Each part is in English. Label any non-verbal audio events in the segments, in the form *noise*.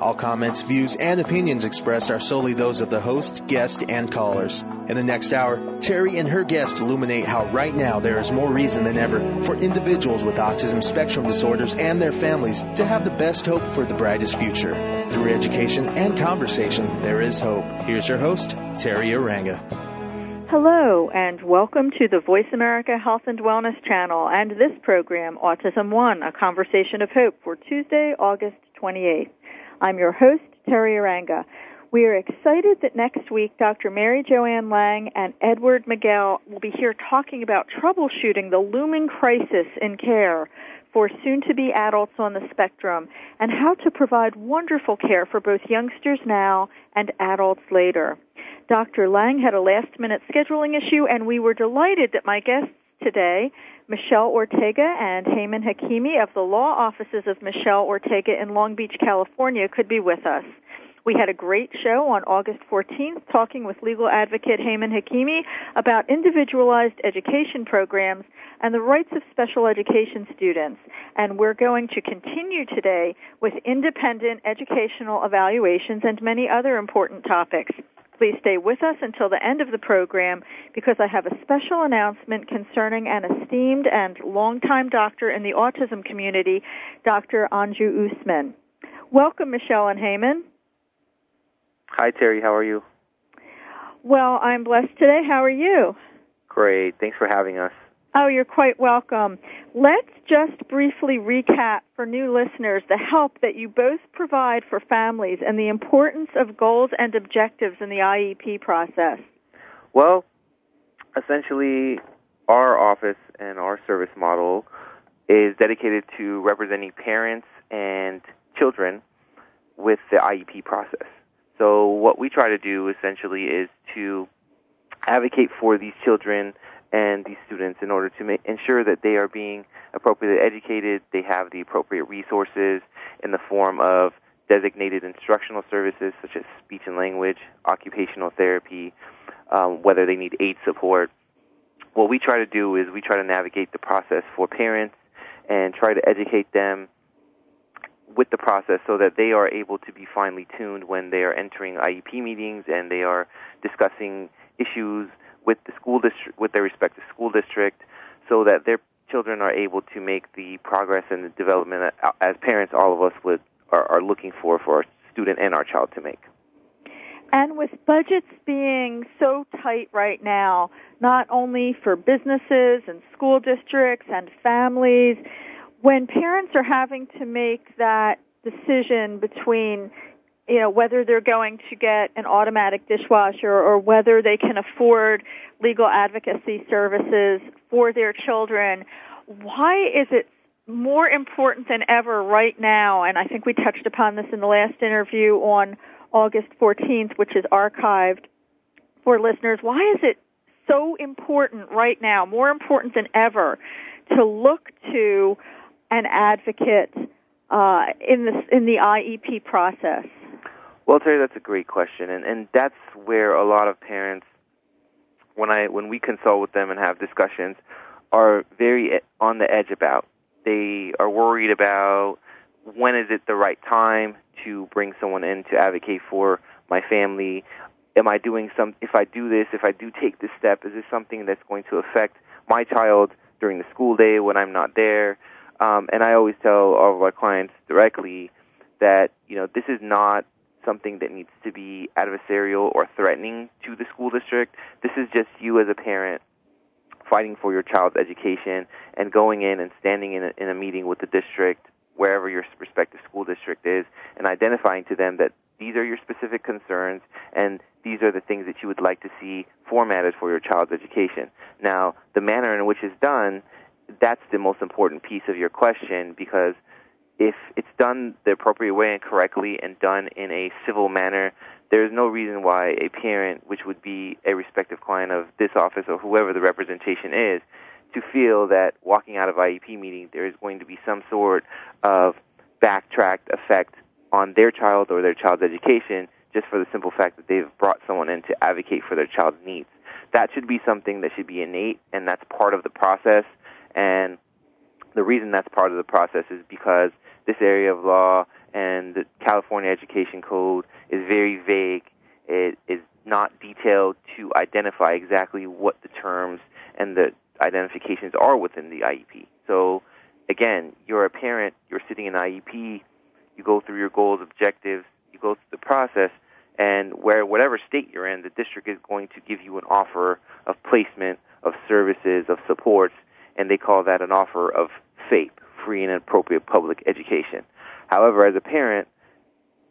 All comments, views, and opinions expressed are solely those of the host, guest, and callers. In the next hour, Teri and her guest illuminate how right now there is more reason than ever for individuals with autism spectrum disorders and their families to have the best hope for the brightest future. Through education and conversation, there is hope. Here's your host, Teri Arranga. Hello, and welcome to the Voice America Health and Wellness channel and this program, Autism One, a conversation of hope for Tuesday, August 28th. I'm your host, Teri Arranga. We are excited that next week Dr. Mary Joanne Lang and Edward Miguel will be here talking about troubleshooting the looming crisis in care for soon to be adults on the spectrum and how to provide wonderful care for both youngsters now and adults later. Dr. Lang had a last minute scheduling issue and we were delighted that my guests today Michelle Ortega and Heyman Hakimi of the law offices of Michelle Ortega in Long Beach, California could be with us. We had a great show on August 14th talking with legal advocate Heyman Hakimi about individualized education programs and the rights of special education students. And we're going to continue today with independent educational evaluations and many other important topics. Please stay with us until the end of the program because I have a special announcement concerning an esteemed and longtime doctor in the autism community, Dr. Anju Usman. Welcome, Michelle and Heyman. Hi, Teri. How are you? Well, I'm blessed today. How are you? Great. Thanks for having us. Oh, you're quite welcome. Let's just briefly recap for new listeners the help that you both provide for families and the importance of goals and objectives in the IEP process. Well, essentially, our office and our service model is dedicated to representing parents and children with the IEP process. So, what we try to do essentially is to advocate for these children and these students in order to ensure that they are being appropriately educated, they have the appropriate resources in the form of designated instructional services such as speech and language, occupational therapy, um, whether they need aid support. What we try to do is we try to navigate the process for parents and try to educate them with the process so that they are able to be finely tuned when they are entering IEP meetings and they are discussing issues with the school district, with their respective school district, so that their children are able to make the progress and the development uh, as parents, all of us would are, are looking for for our student and our child to make. And with budgets being so tight right now, not only for businesses and school districts and families, when parents are having to make that decision between you know, whether they're going to get an automatic dishwasher or whether they can afford legal advocacy services for their children, why is it more important than ever right now? And I think we touched upon this in the last interview on August 14th, which is archived for listeners. Why is it so important right now, more important than ever, to look to an advocate uh, in the in the IEP process? Well, Teri, that's a great question, and and that's where a lot of parents, when I when we consult with them and have discussions, are very on the edge about. They are worried about when is it the right time to bring someone in to advocate for my family. Am I doing some? If I do this, if I do take this step, is this something that's going to affect my child during the school day when I'm not there? Um, and I always tell all of our clients directly that you know this is not something that needs to be adversarial or threatening to the school district. This is just you as a parent fighting for your child's education and going in and standing in a, in a meeting with the district, wherever your respective school district is, and identifying to them that these are your specific concerns, and these are the things that you would like to see formatted for your child's education. Now, the manner in which it's done, that's the most important piece of your question because if it's done the appropriate way and correctly and done in a civil manner, there's no reason why a parent, which would be a respective client of this office or whoever the representation is, to feel that walking out of IEP meeting there is going to be some sort of backtracked effect on their child or their child's education just for the simple fact that they've brought someone in to advocate for their child's needs. That should be something that should be innate and that's part of the process and the reason that's part of the process is because this area of law and the California Education Code is very vague. It is not detailed to identify exactly what the terms and the identifications are within the IEP. So, again, you're a parent, you're sitting in IEP, you go through your goals, objectives, you go through the process, and where whatever state you're in, the district is going to give you an offer of placement, of services, of supports, and they call that an offer of FAPE, free and appropriate public education. However, as a parent,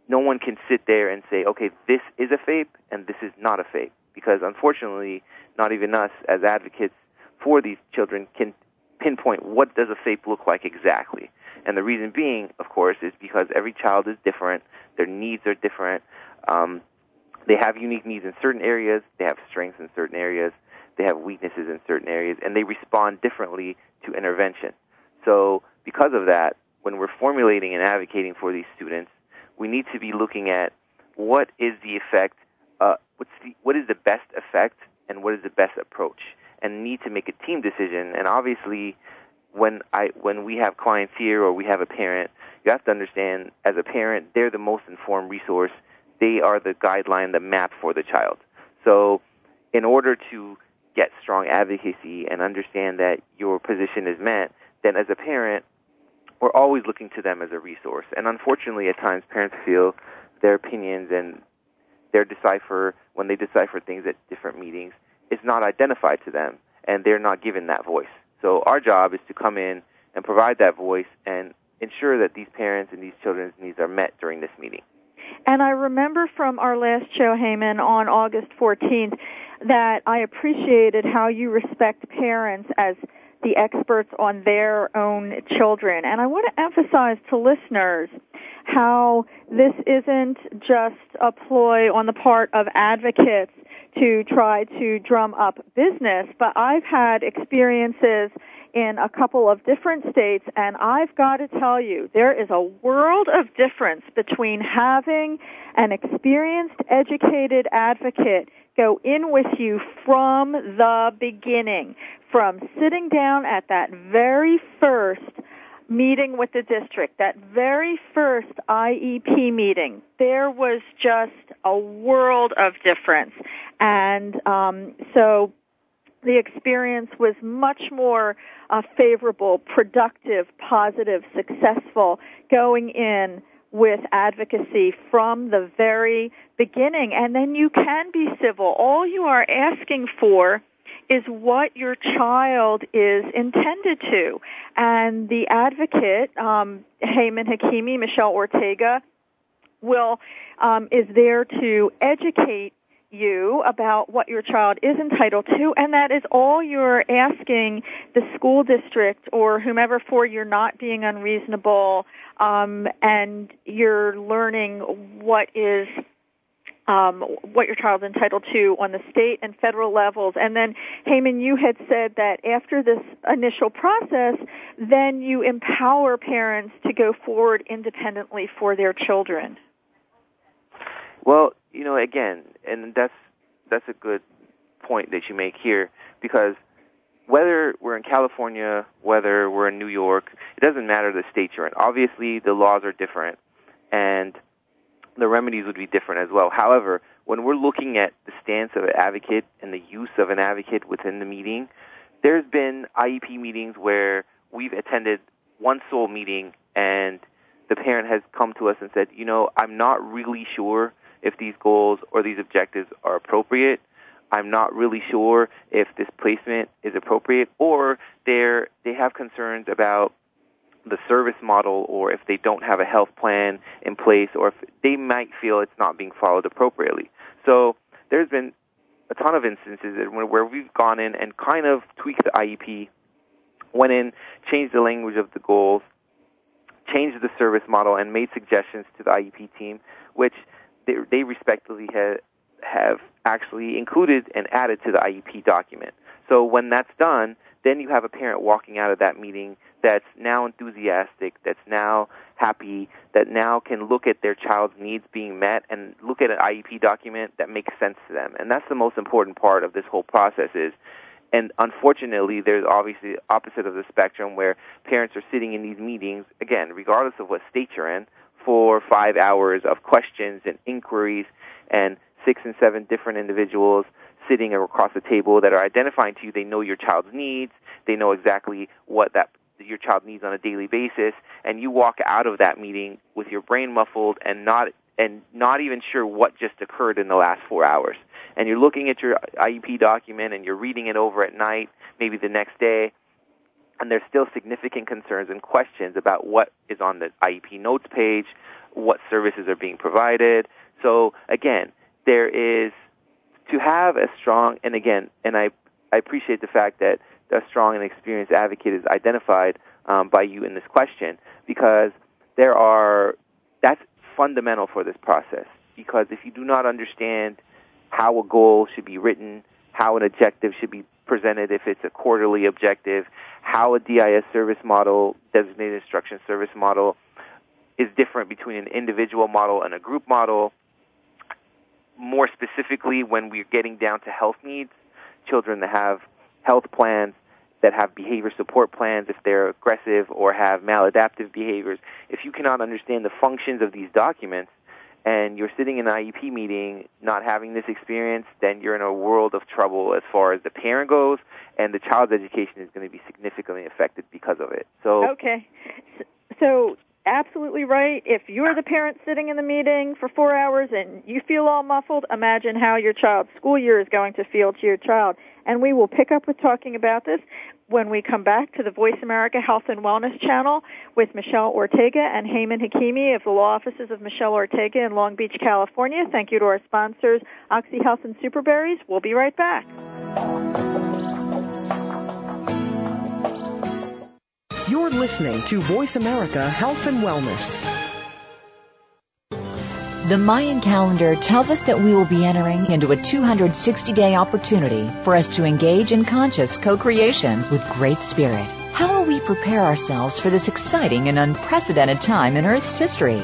no one can sit there and say, okay, this is a FAPE and this is not a FAPE. Because unfortunately, not even us as advocates for these children can pinpoint what does a FAPE look like exactly. And the reason being, of course, is because every child is different, their needs are different. Um, they have unique needs in certain areas, they have strengths in certain areas, they have weaknesses in certain areas, and they respond differently to intervention. So, because of that, when we're formulating and advocating for these students, we need to be looking at what is the effect, uh, what's the, what is the best effect, and what is the best approach, and need to make a team decision. And obviously, when I when we have clients here or we have a parent, you have to understand as a parent, they're the most informed resource. They are the guideline, the map for the child. So, in order to get strong advocacy and understand that your position is met, then as a parent, we're always looking to them as a resource. And unfortunately, at times, parents feel their opinions and their decipher when they decipher things at different meetings is not identified to them, and they're not given that voice. So our job is to come in and provide that voice and ensure that these parents and these children's needs are met during this meeting. And I remember from our last show, Heyman, on August 14th, that I appreciated how you respect parents as the experts on their own children. And I want to emphasize to listeners how this isn't just a ploy on the part of advocates to try to drum up business, but I've had experiences in a couple of different states and I've got to tell you, there is a world of difference between having an experienced, educated advocate go in with you from the beginning, from sitting down at that very first meeting with the district, that very first IEP meeting, there was just a world of difference. And um, so the experience was much more uh, favorable, productive, positive, successful going in with advocacy from the very beginning. And then you can be civil. All you are asking for is what your child is intended to. And the advocate, um, Heyman Hakimi, Michelle Ortega, will um, is there to educate you about what your child is entitled to, and that is all you're asking the school district or whomever for you're not being unreasonable, um, and you're learning what is um, what your child's entitled to on the state and federal levels. And then, Heyman, you had said that after this initial process, then you empower parents to go forward independently for their children. Well, you know, again, and that's that's a good point that you make here because whether we're in California, whether we're in New York, it doesn't matter the state you're in. Obviously, the laws are different, and the remedies would be different as well. However, when we're looking at the stance of an advocate and the use of an advocate within the meeting, there's been IEP meetings where we've attended one sole meeting and the parent has come to us and said, you know, I'm not really sure if these goals or these objectives are appropriate. I'm not really sure if this placement is appropriate or they're, they have concerns about the service model or if they don't have a health plan in place or if they might feel it's not being followed appropriately. So there's been a ton of instances where we've gone in and kind of tweaked the IEP, went in, changed the language of the goals, changed the service model, and made suggestions to the IEP team, which they, they respectively have, have actually included and added to the IEP document. So when that's done, then you have a parent walking out of that meeting that's now enthusiastic, that's now happy, that now can look at their child's needs being met and look at an IEP document that makes sense to them. And that's the most important part of this whole process is and unfortunately there's obviously opposite of the spectrum where parents are sitting in these meetings again regardless of what state you're in for 5 hours of questions and inquiries and six and seven different individuals sitting across the table that are identifying to you. They know your child's needs. They know exactly what that your child needs on a daily basis, and you walk out of that meeting with your brain muffled and not and not even sure what just occurred in the last four hours. And you're looking at your IEP document and you're reading it over at night, maybe the next day, and there's still significant concerns and questions about what is on the IEP notes page, what services are being provided. So again, there is to have a strong and again, and I I appreciate the fact that a strong and experienced advocate is identified um, by you in this question because there are that's fundamental for this process because if you do not understand how a goal should be written, how an objective should be presented if it's a quarterly objective, how a DIS service model, designated instruction service model, is different between an individual model and a group model. More specifically, when we're getting down to health needs, children that have health plans that have behavior support plans if they're aggressive or have maladaptive behaviors. If you cannot understand the functions of these documents and you're sitting in an IEP meeting not having this experience, then you're in a world of trouble as far as the parent goes and the child's education is going to be significantly affected because of it. So Okay. So absolutely right. If you're the parent sitting in the meeting for four hours and you feel all muffled, imagine how your child's school year is going to feel to your child. And we will pick up with talking about this when we come back to the Voice America Health and Wellness channel with Michelle Ortega and Heyman Hakimi of the law offices of Michelle Ortega in Long Beach, California. Thank you to our sponsors, Oxy Health and Superberries. We'll be right back. You're listening to Voice America Health and Wellness. The Mayan calendar tells us that we will be entering into a 260 day opportunity for us to engage in conscious co creation with Great Spirit. How will we prepare ourselves for this exciting and unprecedented time in Earth's history?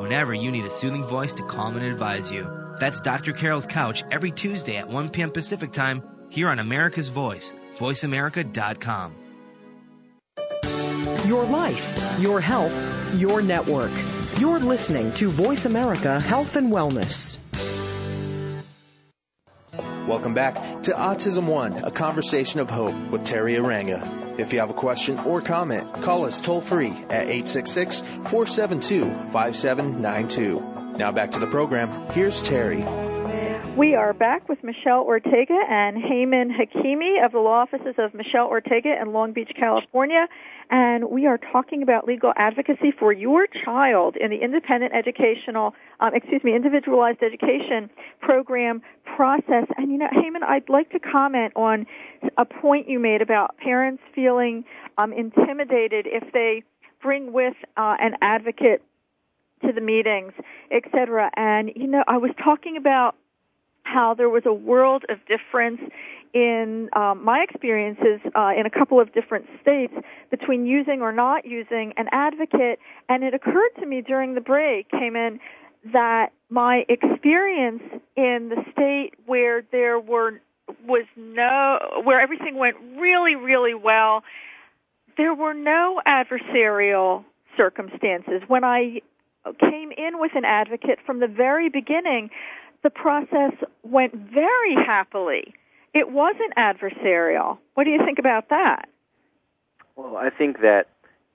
whenever you need a soothing voice to calm and advise you. That's Dr. Carol's Couch every Tuesday at 1 p.m. Pacific Time here on America's Voice, voiceamerica.com. Your life, your health, your network. You're listening to Voice America Health and Wellness. Welcome back to Autism One, a conversation of hope with Teri Arranga. If you have a question or comment, call us toll free at 866 472 5792. Now back to the program. Here's Teri. We are back with Michelle Ortega and Heyman Hakimi of the law offices of Michelle Ortega in Long Beach, California. And we are talking about legal advocacy for your child in the independent educational, um, excuse me, individualized education program process. And you know, Heyman, I'd like to comment on a point you made about parents feeling um, intimidated if they bring with uh, an advocate to the meetings, etc. And you know, I was talking about how there was a world of difference in um, my experiences uh, in a couple of different states between using or not using an advocate, and it occurred to me during the break, came in that my experience in the state where there were was no where everything went really really well there were no adversarial circumstances. When i came in with an advocate from the very beginning the process went very happily it wasn't adversarial what do you think about that well i think that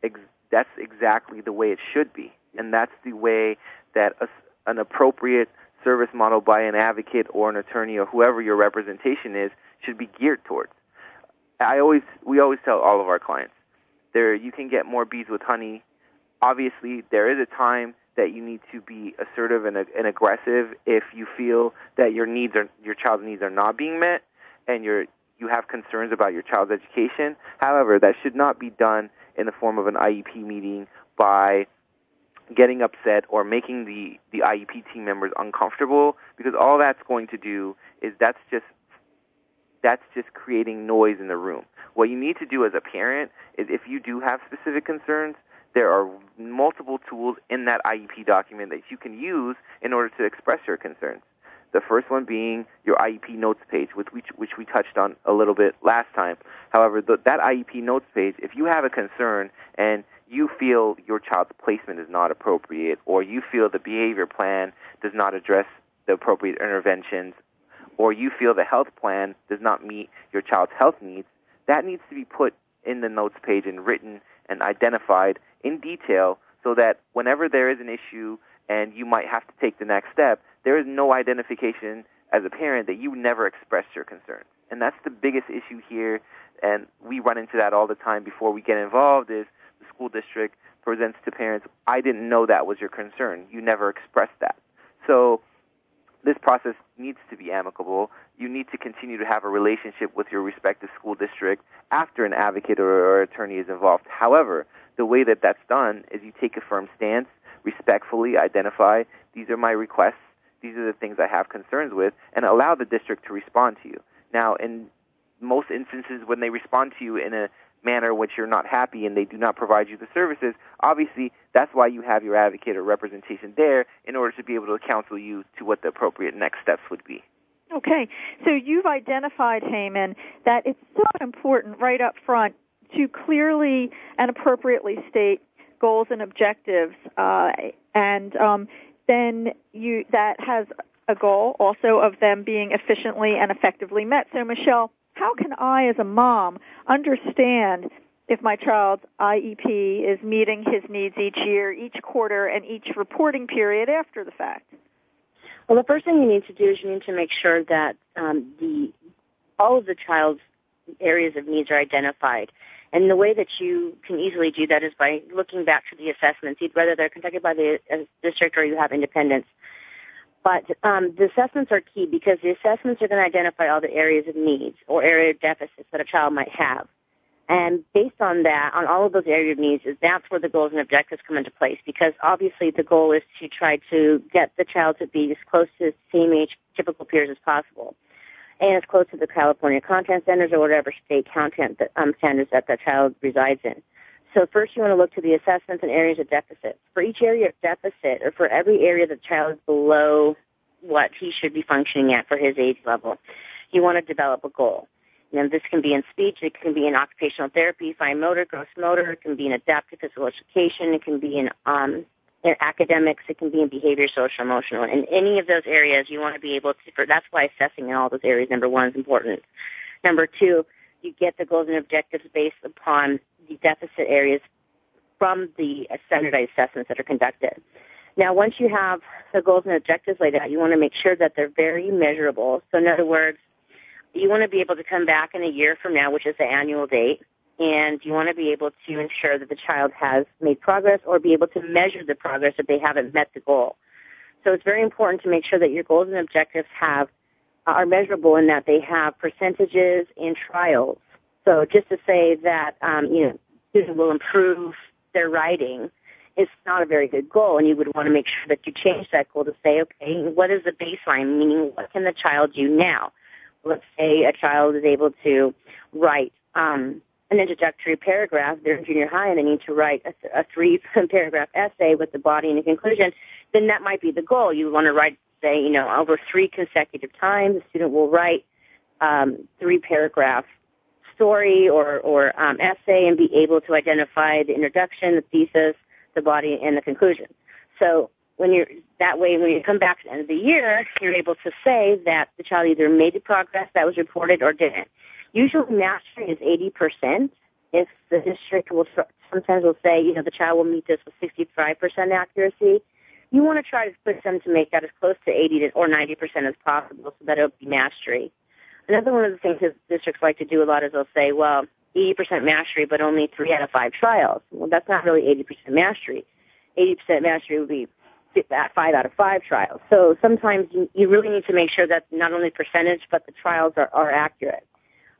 ex- that's exactly the way it should be and that's the way that a, an appropriate service model by an advocate or an attorney or whoever your representation is should be geared towards. I always we always tell all of our clients there you can get more bees with honey. Obviously, there is a time that you need to be assertive and, and aggressive if you feel that your needs are your child's needs are not being met and you're you have concerns about your child's education. However, that should not be done in the form of an IEP meeting by getting upset or making the, the IEP team members uncomfortable because all that's going to do is that's just that's just creating noise in the room. What you need to do as a parent is if you do have specific concerns, there are multiple tools in that IEP document that you can use in order to express your concerns. The first one being your IEP notes page, which we, which we touched on a little bit last time. However, the, that IEP notes page, if you have a concern and you feel your child's placement is not appropriate, or you feel the behavior plan does not address the appropriate interventions, or you feel the health plan does not meet your child's health needs, that needs to be put in the notes page and written and identified in detail so that whenever there is an issue and you might have to take the next step, there is no identification as a parent that you never expressed your concern. And that's the biggest issue here, and we run into that all the time before we get involved is the school district presents to parents, I didn't know that was your concern. You never expressed that. So this process needs to be amicable. You need to continue to have a relationship with your respective school district after an advocate or, or attorney is involved. However, the way that that's done is you take a firm stance, respectfully identify these are my requests, these are the things I have concerns with, and allow the district to respond to you. Now, in most instances, when they respond to you in a manner which you're not happy and they do not provide you the services, obviously that's why you have your advocate or representation there in order to be able to counsel you to what the appropriate next steps would be. Okay, so you've identified, Heyman, that it's so important right up front to clearly and appropriately state goals and objectives, uh, and um, then you that has a goal also of them being efficiently and effectively met. So, Michelle, how can I, as a mom, understand if my child's IEP is meeting his needs each year, each quarter, and each reporting period after the fact? Well, the first thing you need to do is you need to make sure that um, the all of the child's areas of needs are identified. And the way that you can easily do that is by looking back to the assessments, whether they're conducted by the uh, district or you have independence. But um, the assessments are key because the assessments are going to identify all the areas of needs or area of deficits that a child might have. And based on that, on all of those area of needs, that's where the goals and objectives come into place. Because obviously, the goal is to try to get the child to be as close to same age typical peers as possible, and as close to the California content standards or whatever state content that, um, standards that the child resides in. So first you want to look to the assessments and areas of deficit. For each area of deficit, or for every area that the child is below what he should be functioning at for his age level, you want to develop a goal. And this can be in speech, it can be in occupational therapy, fine motor, gross motor, it can be in adaptive physical education, it can be in, um, in academics, it can be in behavior, social, emotional. In any of those areas, you want to be able to, for, that's why assessing in all those areas, number one, is important. Number two, you get the goals and objectives based upon the deficit areas from the standardized assessments that are conducted. Now, once you have the goals and objectives laid out, you want to make sure that they're very measurable. So, in other words, you want to be able to come back in a year from now, which is the annual date, and you want to be able to ensure that the child has made progress or be able to measure the progress if they haven't met the goal. So it's very important to make sure that your goals and objectives have are measurable in that they have percentages and trials so just to say that, um, you know, students will improve their writing is not a very good goal, and you would want to make sure that you change that goal to say, okay, what is the baseline? Meaning, what can the child do now? Let's say a child is able to write um, an introductory paragraph. They're in junior high and they need to write a, a three-paragraph *laughs* essay with the body and a conclusion. Then that might be the goal. You want to write, say, you know, over three consecutive times. The student will write um, three-paragraph story or, or um, essay and be able to identify the introduction, the thesis, the body, and the conclusion. So when you're that way, when you come back to the end of the year, you're able to say that the child either made the progress that was reported or didn't. Usually, mastery is 80%. If the district will sometimes will say, you know, the child will meet this with 65% accuracy, you want to try to push them to make that as close to 80 to, or 90% as possible, so that it'll be mastery. Another one of the things that districts like to do a lot is they'll say, well, 80% mastery, but only three out of five trials. Well, that's not really 80% mastery. 80% mastery would be five out of five trials. So sometimes you really need to make sure that not only percentage, but the trials are, are accurate.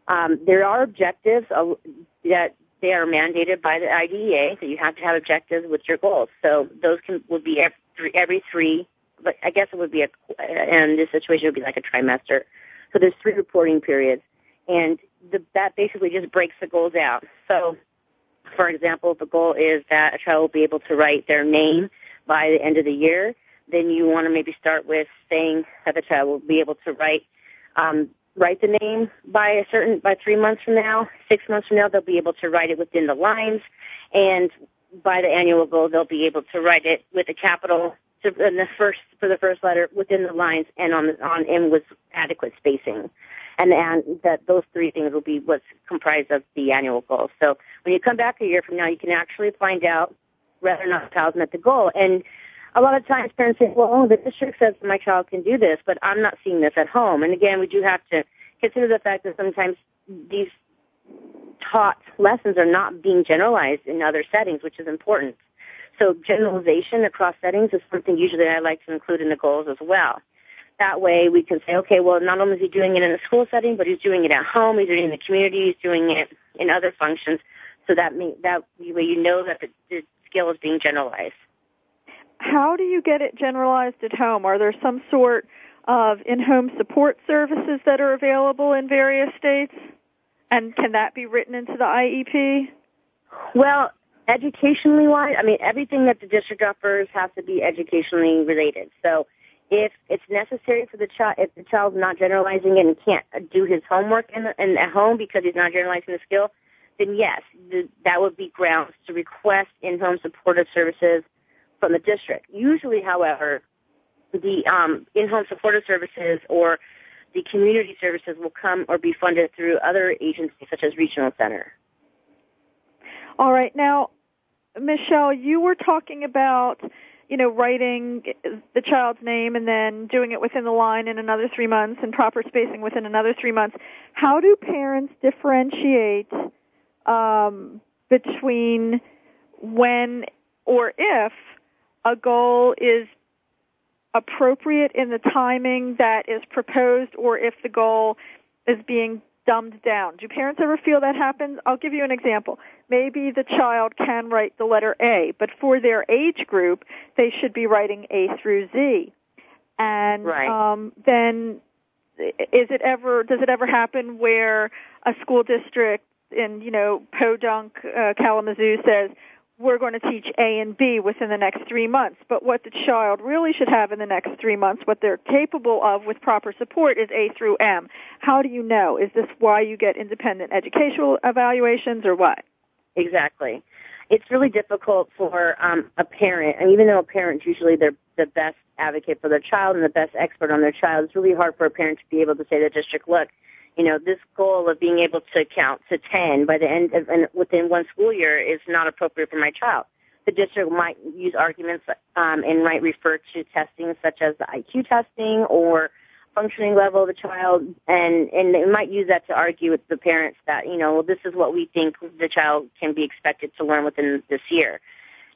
Um, there are objectives that they are mandated by the IDEA that you have to have objectives with your goals. So those can would be every, every three, but I guess it would be a, and this situation would be like a trimester. So there's three reporting periods, and the, that basically just breaks the goals out. So, for example, if the goal is that a child will be able to write their name by the end of the year. Then you want to maybe start with saying that the child will be able to write um, write the name by a certain by three months from now, six months from now, they'll be able to write it within the lines, and by the annual goal, they'll be able to write it with a capital to, in the first for the first letter within the lines and on on and with adequate spacing. And, and that those three things will be what's comprised of the annual goal. So when you come back a year from now, you can actually find out whether or not the child met the goal. And a lot of times parents say, well, oh, the district says my child can do this, but I'm not seeing this at home. And again, we do have to consider the fact that sometimes these taught lessons are not being generalized in other settings, which is important. So generalization across settings is something usually I like to include in the goals as well. That way we can say, okay, well, not only is he doing it in a school setting, but he's doing it at home, he's doing it in the community, he's doing it in other functions. So that mean, that way you know that the, the skill is being generalized how do you get it generalized at home? Are there some sort of in-home support services that are available in various states? And can that be written into the IEP? Well, educationally wise, I mean, everything that the district offers has to be educationally related. So if it's necessary for the child, if the child's not generalizing and can't do his homework in, in at home because he's not generalizing the skill, then yes, the, that would be grounds to request in-home supportive services from the district. Usually, however, the um, in-home supportive services or the community services will come or be funded through other agencies such as regional center. All right. Now, Michelle, you were talking about, you know, writing the child's name and then doing it within the line in another three months and proper spacing within another three months. How do parents differentiate um, between when or if a goal is appropriate in the timing that is proposed or if the goal is being dumbed down. Do parents ever feel that happens? I'll give you an example. Maybe the child can write the letter A, but for their age group, they should be writing A through Z. And right. um, then is it ever does it ever happen where a school district in you know Podunk, uh, Kalamazoo says we're going to teach A and B within the next three months. But what the child really should have in the next three months, what they're capable of with proper support is A through M. How do you know? Is this why you get independent educational evaluations or what? Exactly. It's really difficult for um, a parent, and even though a parent's usually they're the best advocate for their child and the best expert on their child, it's really hard for a parent to be able to say to the district, look, you know, this goal of being able to count to 10 by the end of, and within one school year is not appropriate for my child. The district might use arguments um, and might refer to testing such as the IQ testing or functioning level of the child, and and they might use that to argue with the parents that you know this is what we think the child can be expected to learn within this year.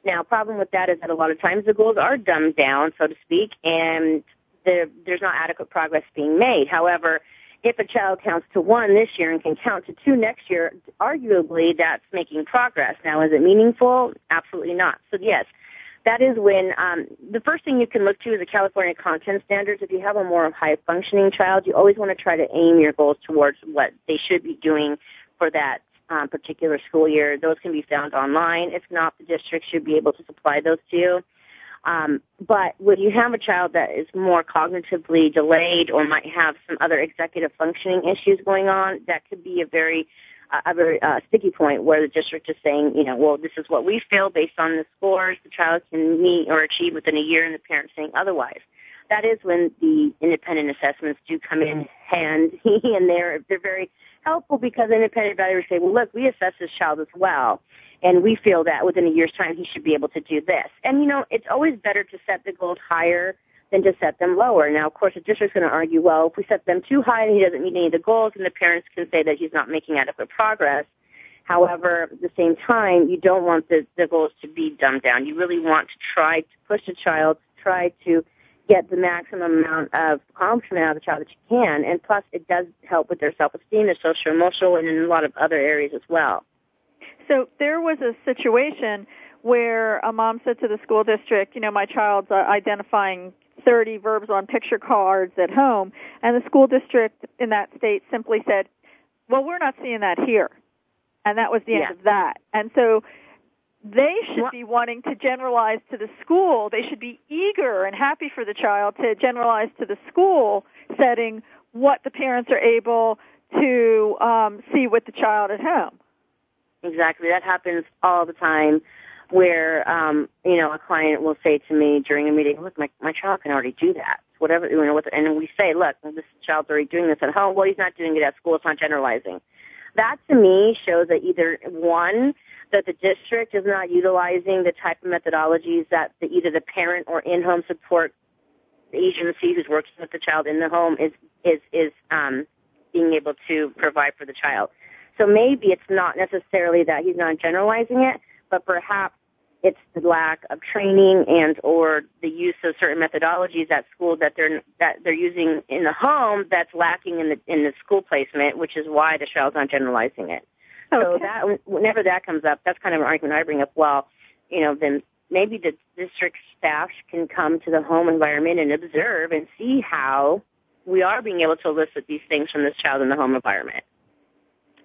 Now, problem with that is that a lot of times the goals are dumbed down, so to speak, and there, there's not adequate progress being made. However, if a child counts to one this year and can count to two next year, arguably that's making progress. Now, is it meaningful? Absolutely not. So yes, that is when um, the first thing you can look to is the California content standards. If you have a more high functioning child, you always want to try to aim your goals towards what they should be doing for that um, particular school year. Those can be found online. If not, the district should be able to supply those to you. Um, but when you have a child that is more cognitively delayed or might have some other executive functioning issues going on, that could be a very a very uh, sticky point where the district is saying, you know, well, this is what we feel based on the scores the child can meet or achieve within a year, and the parents saying otherwise. That is when the independent assessments do come in handy, *laughs* and they're they're very helpful because independent evaluators say, well, look, we assess this child as well, and we feel that within a year's time he should be able to do this. And you know, it's always better to set the goals higher than to set them lower. Now, of course, the district's going to argue, well, if we set them too high and he doesn't meet any of the goals, and the parents can say that he's not making adequate progress. However, at the same time, you don't want the, the goals to be dumbed down. You really want to try to push the child, try to get the maximum amount of accomplishment out of the child that you can. And plus, it does help with their self-esteem, their social emotional, and in a lot of other areas as well. So there was a situation where a mom said to the school district, you know, my child's uh, identifying 30 verbs on picture cards at home, and the school district in that state simply said, well, we're not seeing that here. And that was the end of that. And so they should be wanting to generalize to the school. They should be eager and happy for the child to generalize to the school setting what the parents are able to um, see with the child at home. Exactly. That happens all the time where um, you know a client will say to me during a meeting, "Look, my my child can already do that. Whatever you know." With, and we say, "Look, this child's already doing this at home. Well, he's not doing it at school. It's not generalizing." That to me shows that either one that the district is not utilizing the type of methodologies that the, either the parent or in-home support agency who's working with the child in the home is is is um, being able to provide for the child. So maybe it's not necessarily that he's not generalizing it, but perhaps it's the lack of training and or the use of certain methodologies at school that they're that they're using in the home that's lacking in the in the school placement, which is why the child's not generalizing it. Okay. So that whenever that comes up, that's kind of an argument I bring up. Well, you know, then maybe the district staff can come to the home environment and observe and see how we are being able to elicit these things from this child in the home environment.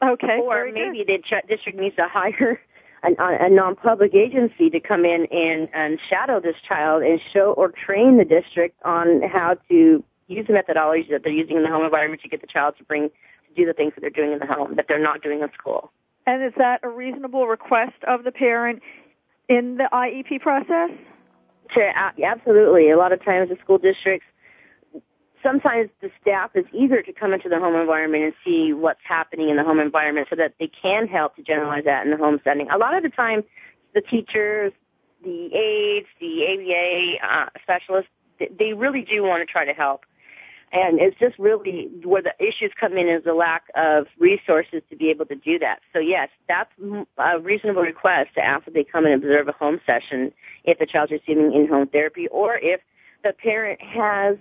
Okay. Or maybe good. the district needs to hire a, a non-public agency to come in and, and shadow this child and show or train the district on how to use the methodologies that they're using in the home environment to get the child to bring to do the things that they're doing in the home that they're not doing in school. And is that a reasonable request of the parent in the IEP process? Absolutely. A lot of times the school districts sometimes the staff is eager to come into the home environment and see what's happening in the home environment so that they can help to generalize that in the home setting. A lot of the time, the teachers, the aides, the ABA uh, specialists, they really do want to try to help. And it's just really where the issues come in is the lack of resources to be able to do that. So yes, that's a reasonable request to ask that they come and observe a home session if the child's receiving in-home therapy or if the parent has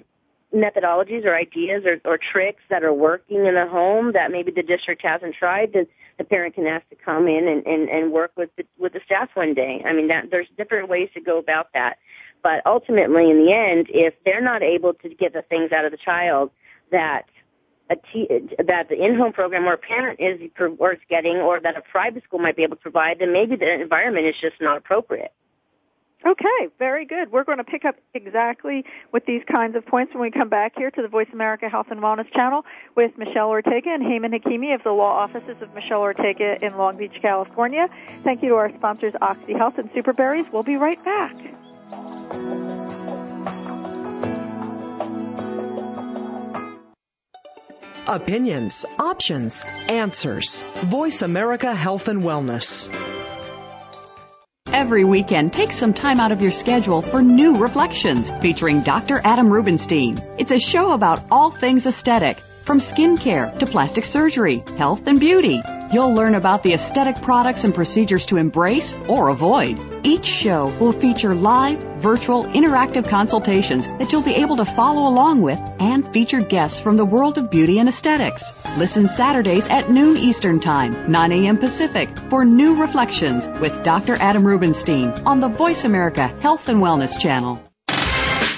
methodologies or ideas or, or tricks that are working in the home that maybe the district hasn't tried, then the parent can ask to come in and, and, and work with the, with the staff one day. I mean, that, there's different ways to go about that. But ultimately, in the end, if they're not able to get the things out of the child that a t- that the in-home program or a parent is or is getting, or that a private school might be able to provide, then maybe the environment is just not appropriate. Okay, very good. We're going to pick up exactly with these kinds of points when we come back here to the Voice America Health and Wellness channel with Michelle Ortega and Heyman Hakimi of the law offices of Michelle Ortega in Long Beach, California. Thank you to our sponsors, Oxy Health and Superberries. We'll be right back. Opinions, options, answers. Voice America Health and Wellness. Every weekend, take some time out of your schedule for New Reflections featuring Dr. Adam Rubinstein. It's a show about all things aesthetic from skincare to plastic surgery, health and beauty. You'll learn about the aesthetic products and procedures to embrace or avoid. Each show will feature live, virtual, interactive consultations that you'll be able to follow along with and featured guests from the world of beauty and aesthetics. Listen Saturdays at noon Eastern Time, 9 a.m. Pacific for New Reflections with Dr. Adam Rubenstein on the Voice America Health and Wellness Channel.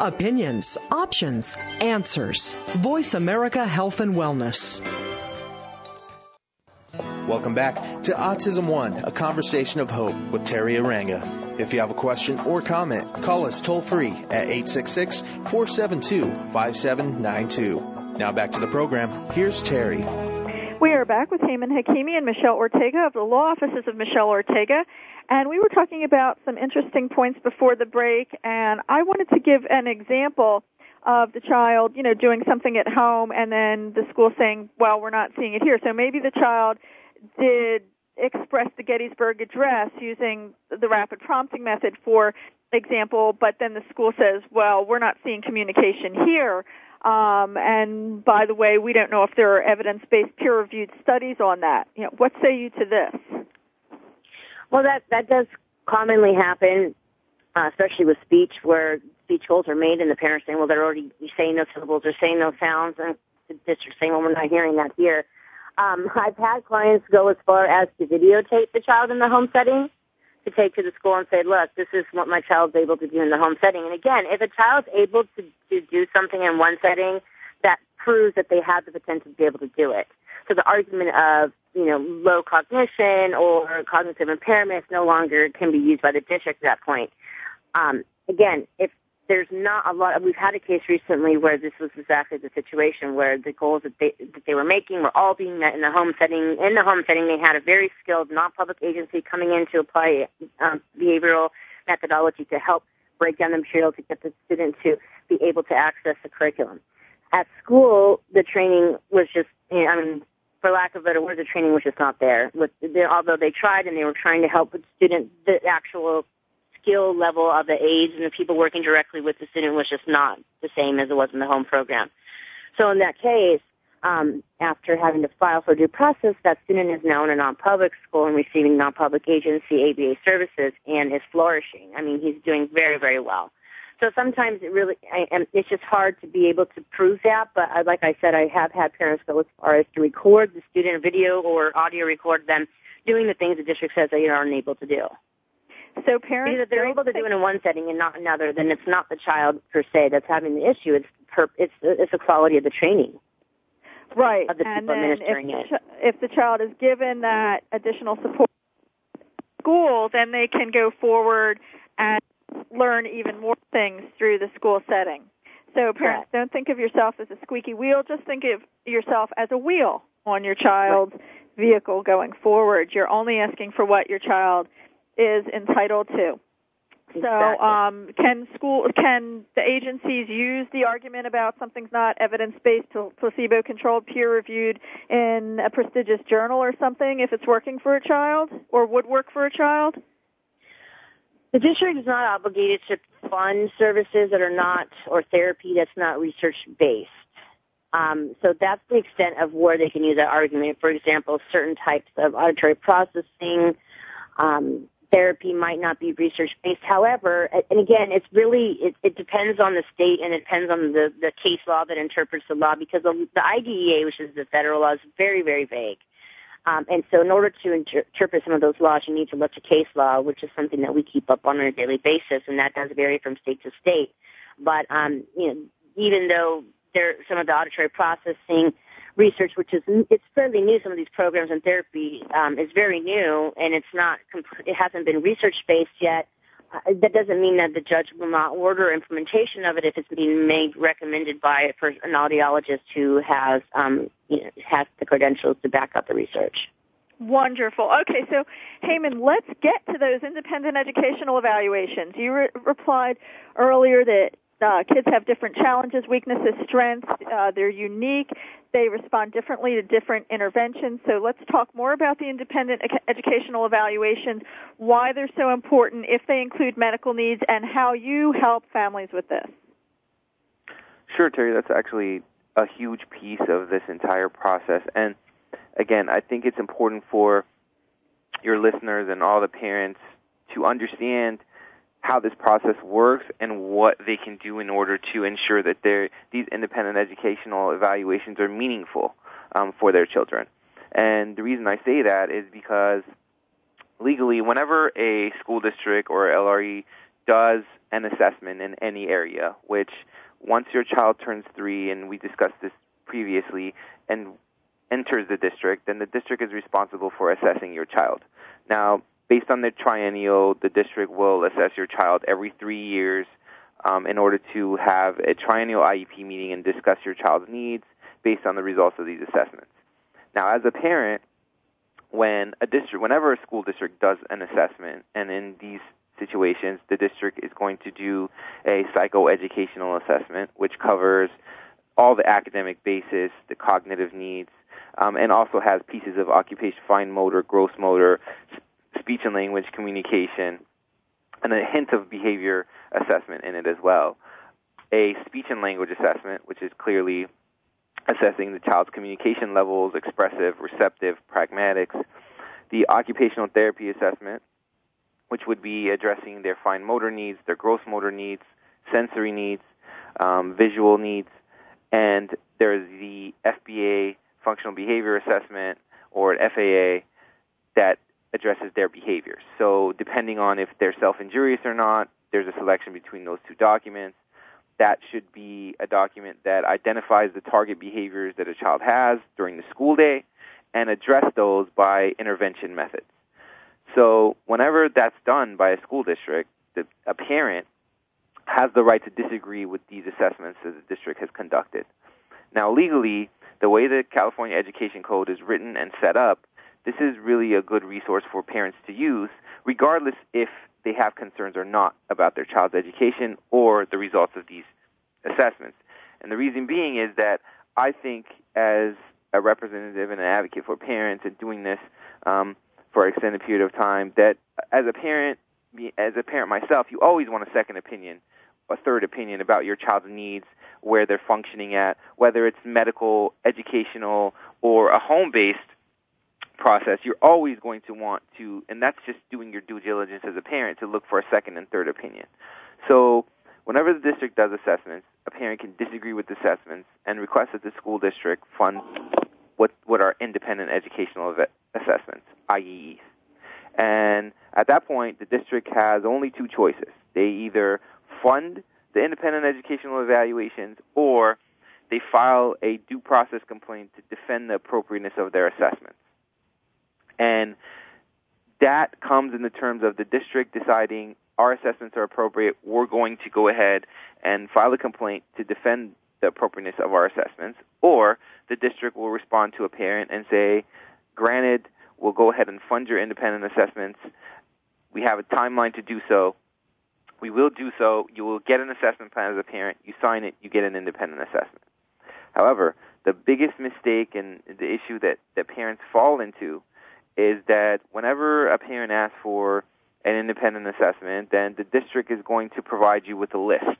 Opinions, options, answers. Voice America Health and Wellness. Welcome back to Autism One, a conversation of hope with Teri Arranga. If you have a question or comment, call us toll free at 866 472 5792. Now back to the program. Here's Teri. We are back with Heyman Hakimi and Michelle Ortega of the law offices of Michelle Ortega. And we were talking about some interesting points before the break, and I wanted to give an example of the child, you know, doing something at home and then the school saying, well, we're not seeing it here. So maybe the child did express the Gettysburg Address using the rapid prompting method, for example, but then the school says, well, we're not seeing communication here. Um, and by the way, we don't know if there are evidence-based peer-reviewed studies on that. You know, what say you to this? Well, that that does commonly happen, uh, especially with speech, where speech goals are made and the parents saying, "Well, they're already saying no syllables, they're saying no sounds," and the district saying, "Well, we're not hearing that here." Um, *laughs* I've had clients go as far as to videotape the child in the home setting to take to the school and say, look, this is what my child's able to do in the home setting. And again, if a child's able to, to do something in one setting, that proves that they have the potential to be able to do it. So the argument of, you know, low cognition or cognitive impairments no longer can be used by the district at that point. Um, again, if there's not a lot. We've had a case recently where this was exactly the situation where the goals that they that they were making were all being met in the home setting. In the home setting, they had a very skilled non-public agency coming in to apply um, behavioral methodology to help break down the material to get the student to be able to access the curriculum. At school, the training was just, you know, I mean, for lack of better word, the training was just not there. With, although they tried and they were trying to help the student, the actual skill level of the aides and the people working directly with the student was just not the same as it was in the home program. So in that case, um, after having to file for due process, that student is now in a non-public school and receiving non-public agency ABA services and is flourishing. I mean, he's doing very, very well. So sometimes it really, I, and it's just hard to be able to prove that. But I, like I said, I have had parents go as far as to record the student video or audio record them doing the things the district says they are unable to do. So parents, if they're able to do it in one setting and not another, then it's not the child per se that's having the issue. It's per, it's it's the quality of the training. Right, of the and people administering if, it. if the child is given that additional support school, then they can go forward and learn even more things through the school setting. So parents, don't think of yourself as a squeaky wheel. Just think of yourself as a wheel on your child's vehicle going forward. You're only asking for what your child is entitled to. So, um, can school can the agencies use the argument about something's not evidence-based, placebo-controlled, peer-reviewed in a prestigious journal or something if it's working for a child or would work for a child? The district is not obligated to fund services that are not, or therapy that's not research based. Um, so that's the extent of where they can use that argument. For example, certain types of auditory processing, um, therapy might not be research based. However, and again, it's really, it, it depends on the state and it depends on the, the case law that interprets the law because the, the IDEA, which is the federal law, is very, very vague. Um, and so in order to inter- interpret some of those laws, you need to look to case law, which is something that we keep up on a daily basis, and that does vary from state to state. But, um, you know, even though there, some of the auditory processing research, which is, it's fairly new, some of these programs and therapy, um, is very new, and it's not, comp- it hasn't been research based yet. Uh, that doesn't mean that the judge will not order implementation of it if it's being made recommended by an audiologist who has um, you know, has the credentials to back up the research. Wonderful. Okay, so Heyman, let's get to those independent educational evaluations. You re- replied earlier that uh, kids have different challenges, weaknesses, strengths. Uh, they're unique. They respond differently to different interventions. So let's talk more about the independent educational evaluations, why they're so important, if they include medical needs, and how you help families with this. Sure, Teri. That's actually a huge piece of this entire process. And again, I think it's important for your listeners and all the parents to understand how this process works and what they can do in order to ensure that these independent educational evaluations are meaningful um, for their children. And the reason I say that is because legally, whenever a school district or LRE does an assessment in any area, which once your child turns three, and we discussed this previously, and enters the district, then the district is responsible for assessing your child. Now, based on the triennial, the district will assess your child every three years um, in order to have a triennial IEP meeting and discuss your child's needs based on the results of these assessments. Now, as a parent, when a district, whenever a school district does an assessment, and in these situations, the district is going to do a psychoeducational assessment, which covers all the academic basis, the cognitive needs, um, and also has pieces of occupation, fine motor, gross motor, speech and language communication, and a hint of behavior assessment in it as well. A speech and language assessment, which is clearly assessing the child's communication levels, expressive, receptive, pragmatics. The occupational therapy assessment, which would be addressing their fine motor needs, their gross motor needs, sensory needs, um, visual needs, and there's the FBA functional behavior assessment or FAA that addresses their behaviors. So depending on if they're self-injurious or not, there's a selection between those two documents. That should be a document that identifies the target behaviors that a child has during the school day and address those by intervention methods. So whenever that's done by a school district, the, a parent has the right to disagree with these assessments that the district has conducted. Now, legally, the way the California Education Code is written and set up, this is really a good resource for parents to use, regardless if they have concerns or not about their child's education or the results of these assessments. And the reason being is that I think, as a representative and an advocate for parents and doing this um, for an extended period of time, that as a parent, as a parent myself, you always want a second opinion, a third opinion about your child's needs where they're functioning at, whether it's medical, educational, or a home based process, you're always going to want to, and that's just doing your due diligence as a parent to look for a second and third opinion. So, whenever the district does assessments, a parent can disagree with assessments and request that the school district fund what what are independent educational assessments, IEEs. And at that point, the district has only two choices. They either fund the independent educational evaluations, or they file a due process complaint to defend the appropriateness of their assessments. And that comes in the terms of the district deciding our assessments are appropriate, we're going to go ahead and file a complaint to defend the appropriateness of our assessments, or the district will respond to a parent and say, granted, we'll go ahead and fund your independent assessments. We have a timeline to do so. We will do so. You will get an assessment plan as a parent. You sign it, you get an independent assessment. However, the biggest mistake and the issue that, that parents fall into is that whenever a parent asks for an independent assessment, then the district is going to provide you with a list.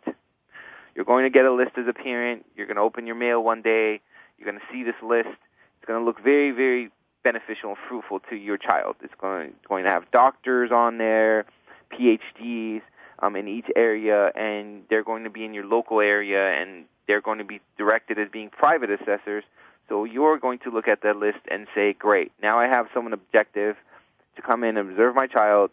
You're going to get a list as a parent. You're going to open your mail one day. You're going to see this list. It's going to look very, very beneficial and fruitful to your child. It's going, going to have doctors on there, PhDs, um, in each area, and they're going to be in your local area, and they're going to be directed as being private assessors. So you're going to look at that list and say, great, now I have someone objective to come in and observe my child,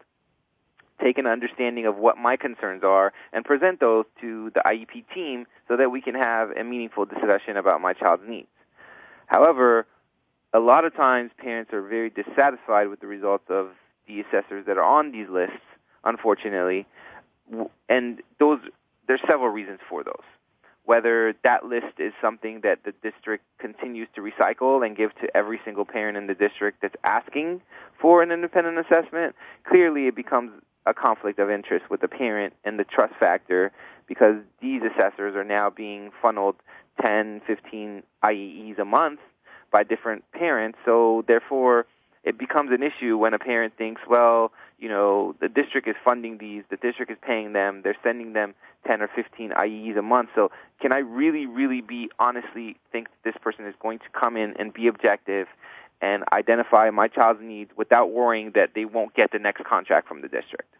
take an understanding of what my concerns are, and present those to the IEP team so that we can have a meaningful discussion about my child's needs. However, a lot of times parents are very dissatisfied with the results of the assessors that are on these lists, unfortunately, and those there's several reasons for those. Whether that list is something that the district continues to recycle and give to every single parent in the district that's asking for an independent assessment, clearly it becomes a conflict of interest with the parent and the trust factor because these assessors are now being funneled 10, 15 IEEs a month by different parents. So therefore, it becomes an issue when a parent thinks, well, you know, the district is funding these, the district is paying them, they're sending them 10 or 15 IEs a month. So can I really, really be honestly think that this person is going to come in and be objective and identify my child's needs without worrying that they won't get the next contract from the district?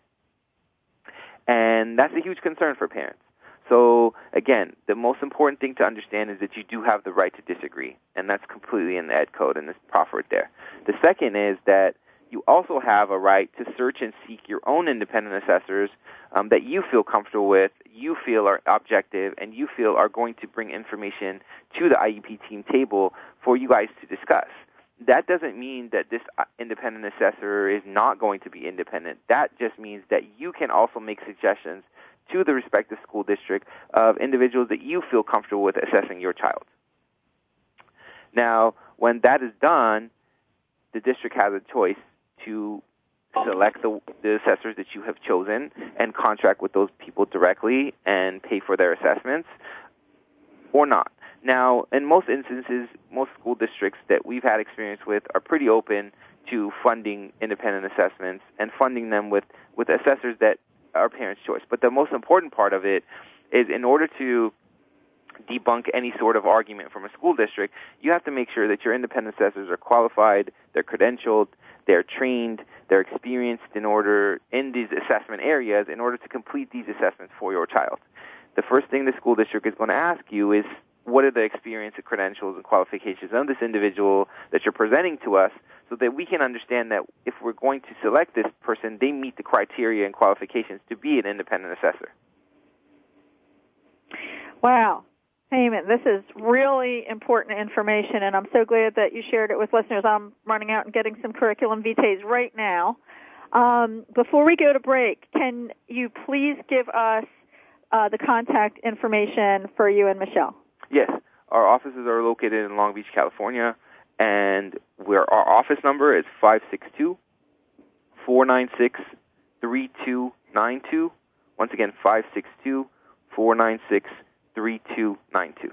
And that's a huge concern for parents. So again, the most important thing to understand is that you do have the right to disagree, and that's completely in the Ed Code and it's proffered there. The second is that you also have a right to search and seek your own independent assessors um, that you feel comfortable with, you feel are objective, and you feel are going to bring information to the IEP team table for you guys to discuss. That doesn't mean that this uh, independent assessor is not going to be independent. That just means that you can also make suggestions to the respective school district of individuals that you feel comfortable with assessing your child. Now, when that is done, the district has a choice to select the, the assessors that you have chosen and contract with those people directly and pay for their assessments or not. Now, in most instances, most school districts that we've had experience with are pretty open to funding independent assessments and funding them with, with assessors that are parents' choice. But the most important part of it is in order to debunk any sort of argument from a school district, you have to make sure that your independent assessors are qualified, they're credentialed, they're trained, they're experienced in order in these assessment areas in order to complete these assessments for your child. The first thing the school district is going to ask you is what are the experience and credentials and qualifications of this individual that you're presenting to us so that we can understand that if we're going to select this person, they meet the criteria and qualifications to be an independent assessor. Wow. Heyman, this is really important information, and I'm so glad that you shared it with listeners. I'm running out and getting some curriculum vitae right now. Um, before we go to break, can you please give us uh, the contact information for you and Michelle? Yes, our offices are located in Long Beach, California, and where our office number is five six two four nine six three two nine two. Once again, five six two four nine six 3292.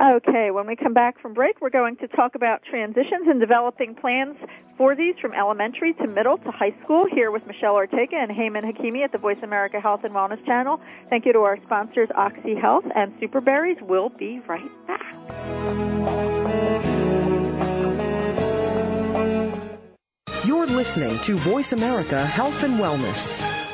Okay, when we come back from break, we're going to talk about transitions and developing plans for these from elementary to middle to high school here with Michelle Ortega and Heyman Hakimi at the Voice America Health and Wellness Channel. Thank you to our sponsors, Oxy Health and Superberries. We'll be right back. You're listening to Voice America Health and Wellness.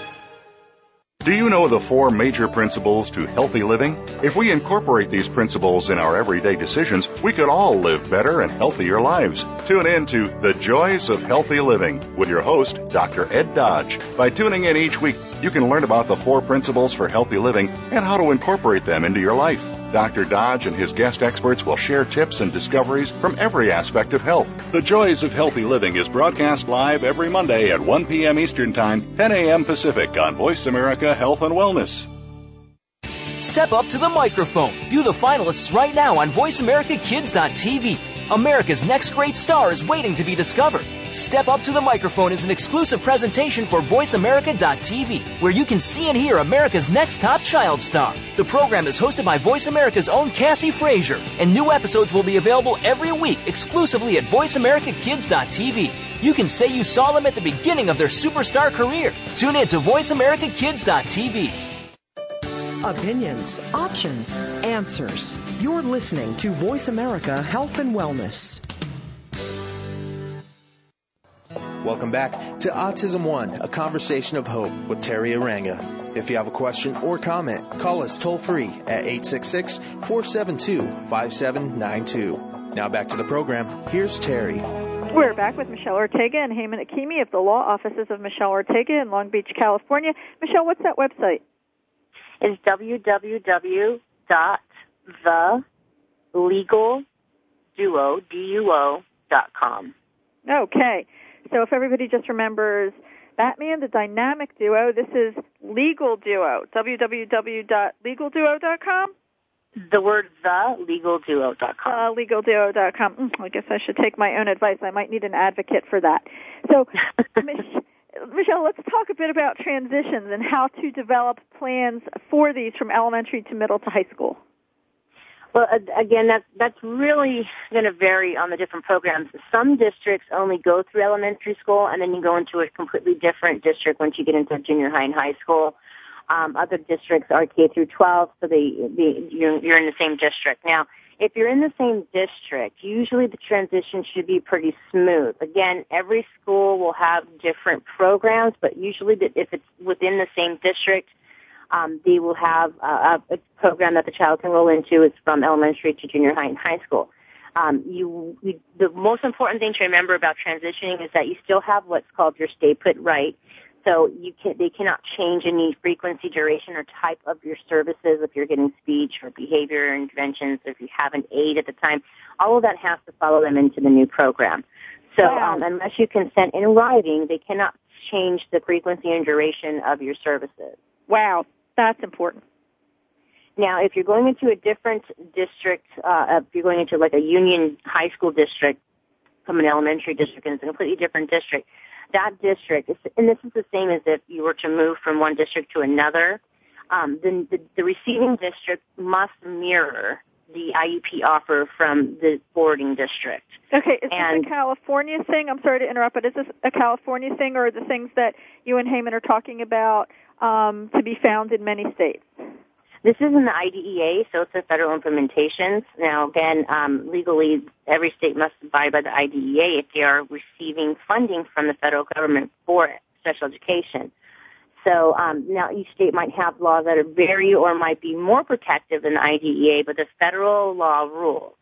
Do you know the four major principles to healthy living? If we incorporate these principles in our everyday decisions, we could all live better and healthier lives. Tune in to The Joys of Healthy Living with your host, Dr. Ed Dodge. By tuning in each week, you can learn about the four principles for healthy living and how to incorporate them into your life. Dr. Dodge and his guest experts will share tips and discoveries from every aspect of health. The Joys of Healthy Living is broadcast live every Monday at 1 p.m. Eastern Time, 10 a.m. Pacific on Voice America Health and Wellness. Step up to the microphone. View the finalists right now on VoiceAmericaKids.tv. America's next great star is waiting to be discovered. Step Up to the Microphone is an exclusive presentation for VoiceAmerica.tv, where you can see and hear America's next top child star. The program is hosted by Voice America's own Cassie Frazier, and new episodes will be available every week exclusively at VoiceAmericaKids.tv. You can say you saw them at the beginning of their superstar career. Tune in to VoiceAmericaKids.tv. Opinions, options, answers. You're listening to Voice America Health and Wellness. Welcome back to Autism One, a conversation of hope with Teri Arranga. If you have a question or comment, call us toll free at 866 472 5792. Now back to the program. Here's Teri. We're back with Michelle Ortega and Heyman Hakimi of the law offices of Michelle Ortega in Long Beach, California. Michelle, what's that website? Is www.thelegalduo.com. Okay. So if everybody just remembers Batman, the dynamic duo, this is Legal Duo, www.legalduo.com? the word the legalduo.com. Uh, legalduo.com. Mm, I guess I should take my own advice. I might need an advocate for that. So, *laughs* Michelle, let's talk a bit about transitions and how to develop plans for these from elementary to middle to high school. Well, again, that's that's really going to vary on the different programs. Some districts only go through elementary school, and then you go into a completely different district once you get into junior high and high school. Um, other districts are K through 12, so they, they you're, you're in the same district. Now, if you're in the same district, usually the transition should be pretty smooth. Again, every school will have different programs, but usually if it's within the same district, um, they will have a, a program that the child can roll into. It's from elementary to junior high and high school. Um, you, you, the most important thing to remember about transitioning is that you still have what's called your stay put right. So you can, they cannot change any frequency, duration, or type of your services if you're getting speech or behavior interventions, or if you have an aide at the time. All of that has to follow them into the new program. So wow. um, unless you consent in writing, they cannot change the frequency and duration of your services. Wow, that's important. Now, if you're going into a different district, uh, if you're going into like a union high school district from an elementary district, and it's a completely different district, that district, and this is the same as if you were to move from one district to another, um, then the, the receiving district must mirror the IEP offer from the boarding district. Okay, is and, this a California thing? I'm sorry to interrupt, but is this a California thing, or are the things that you and Heyman are talking about um, to be found in many states? This is in the IDEA, so it's a federal implementation. Now, again, um, legally, every state must abide by the IDEA if they are receiving funding from the federal government for special education. So um, now each state might have laws that are very or might be more protective than the IDEA, but the federal law rules.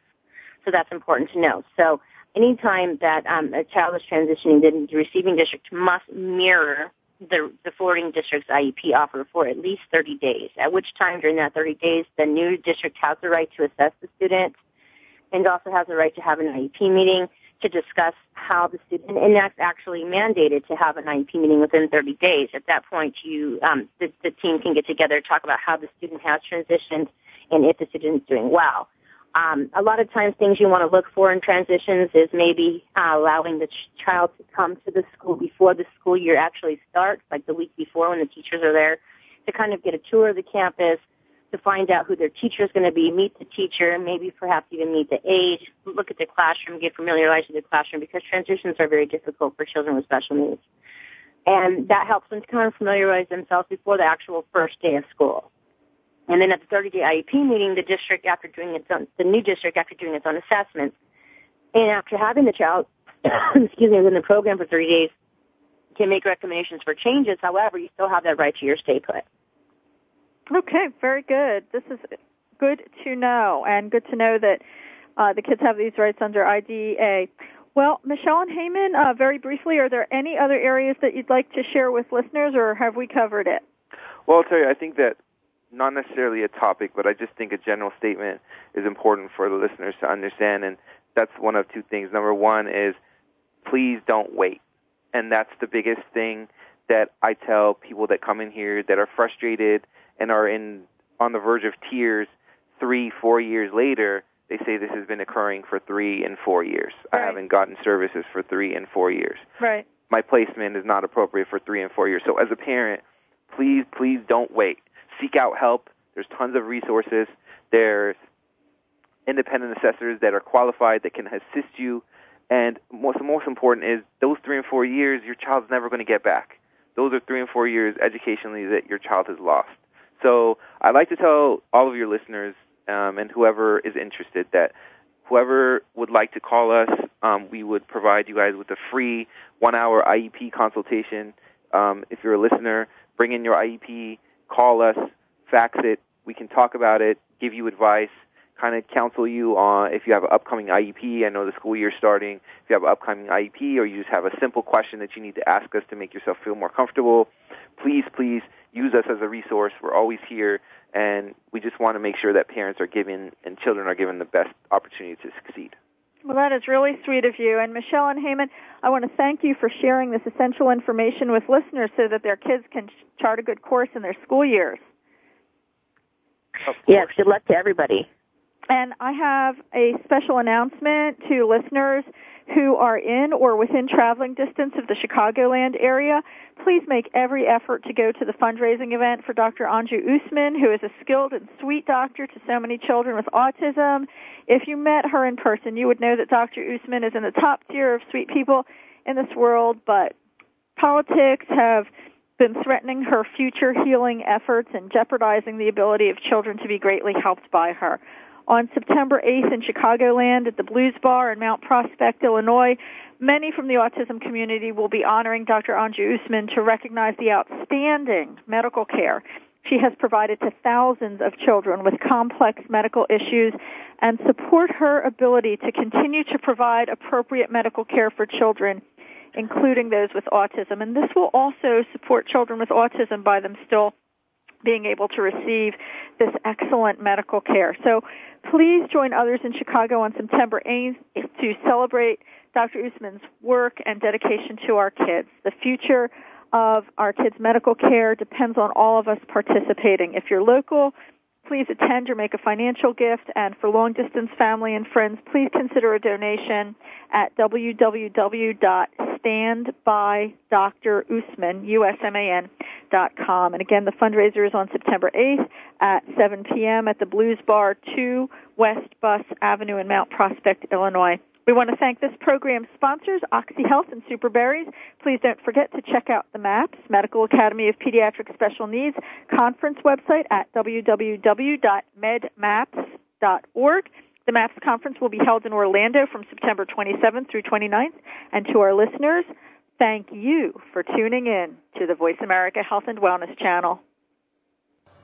So that's important to know. So anytime that um, a child is transitioning, the receiving district must mirror the, the forwarding district's IEP offer for at least 30 days, at which time during that 30 days, the new district has the right to assess the student and also has the right to have an IEP meeting to discuss how the student, and that's actually mandated to have an IEP meeting within 30 days. At that point, you, um, the, the team can get together, talk about how the student has transitioned and if the student is doing well. Um, a lot of times things you want to look for in transitions is maybe uh, allowing the ch- child to come to the school before the school year actually starts, like the week before when the teachers are there, to kind of get a tour of the campus, to find out who their teacher is going to be, meet the teacher, maybe perhaps even meet the age, look at the classroom, get familiarized with the classroom because transitions are very difficult for children with special needs. And that helps them to kind of familiarize themselves before the actual first day of school. And then at the 30-day IEP meeting, the district, after doing its own, the new district, after doing its own assessments, and after having the child, *coughs* excuse me, within the program for 30 days, can make recommendations for changes. However, you still have that right to your stay put. Okay, very good. This is good to know, and good to know that uh, the kids have these rights under IDEA. Well, Michelle and Heyman, uh, very briefly, are there any other areas that you'd like to share with listeners, or have we covered it? Well, I'll tell you, I think that not necessarily a topic, but I just think a general statement is important for the listeners to understand, and that's one of two things. Number one is please don't wait, and that's the biggest thing that I tell people that come in here that are frustrated and are in on the verge of tears three, four years later. They say this has been occurring for three and four years. Right. I haven't gotten services for three and four years. Right. My placement is not appropriate for three and four years. So as a parent, please, please don't wait seek out help. There's tons of resources. There's independent assessors that are qualified that can assist you. And most most important is those three and four years your child's never going to get back. Those are three and four years educationally that your child has lost. So I'd like to tell all of your listeners um, and whoever is interested that whoever would like to call us, um, we would provide you guys with a free one-hour IEP consultation. Um, if you're a listener, bring in your IEP call us, fax it. We can talk about it, give you advice, kind of counsel you on if you have an upcoming IEP. I know the school year's starting. If you have an upcoming IEP or you just have a simple question that you need to ask us to make yourself feel more comfortable, please, please use us as a resource. We're always here, and we just want to make sure that parents are given and children are given the best opportunity to succeed. Well, that is really sweet of you. And Michelle and Heyman, I want to thank you for sharing this essential information with listeners so that their kids can chart a good course in their school years. Yes, good luck to everybody. And I have a special announcement to listeners who are in or within traveling distance of the Chicagoland area. Please make every effort to go to the fundraising event for Dr. Anju Usman, who is a skilled and sweet doctor to so many children with autism. If you met her in person, you would know that Dr. Usman is in the top tier of sweet people in this world, but politics have been threatening her future healing efforts and jeopardizing the ability of children to be greatly helped by her on September 8th in Chicagoland at the Blues Bar in Mount Prospect, Illinois. Many from the autism community will be honoring Dr. Anju Usman to recognize the outstanding medical care she has provided to thousands of children with complex medical issues and support her ability to continue to provide appropriate medical care for children, including those with autism. And this will also support children with autism by them still being able to receive this excellent medical care. So please join others in Chicago on September 8th to celebrate Dr. Usman's work and dedication to our kids. The future of our kids' medical care depends on all of us participating. If you're local, please attend or make a financial gift. And for long distance family and friends, please consider a donation at www.standbydrusman, And again, the fundraiser is on September 8th at 7 p.m. at the Blues Bar 2 West Busse Avenue in Mount Prospect, Illinois. We want to thank this program's sponsors, OxyHealth and Superberries. Please don't forget to check out the MAPS, Medical Academy of Pediatric Special Needs conference website at www.medmaps.org. The MAPS conference will be held in Orlando from September 27th through 29th. And to our listeners, thank you for tuning in to the Voice America Health and Wellness channel.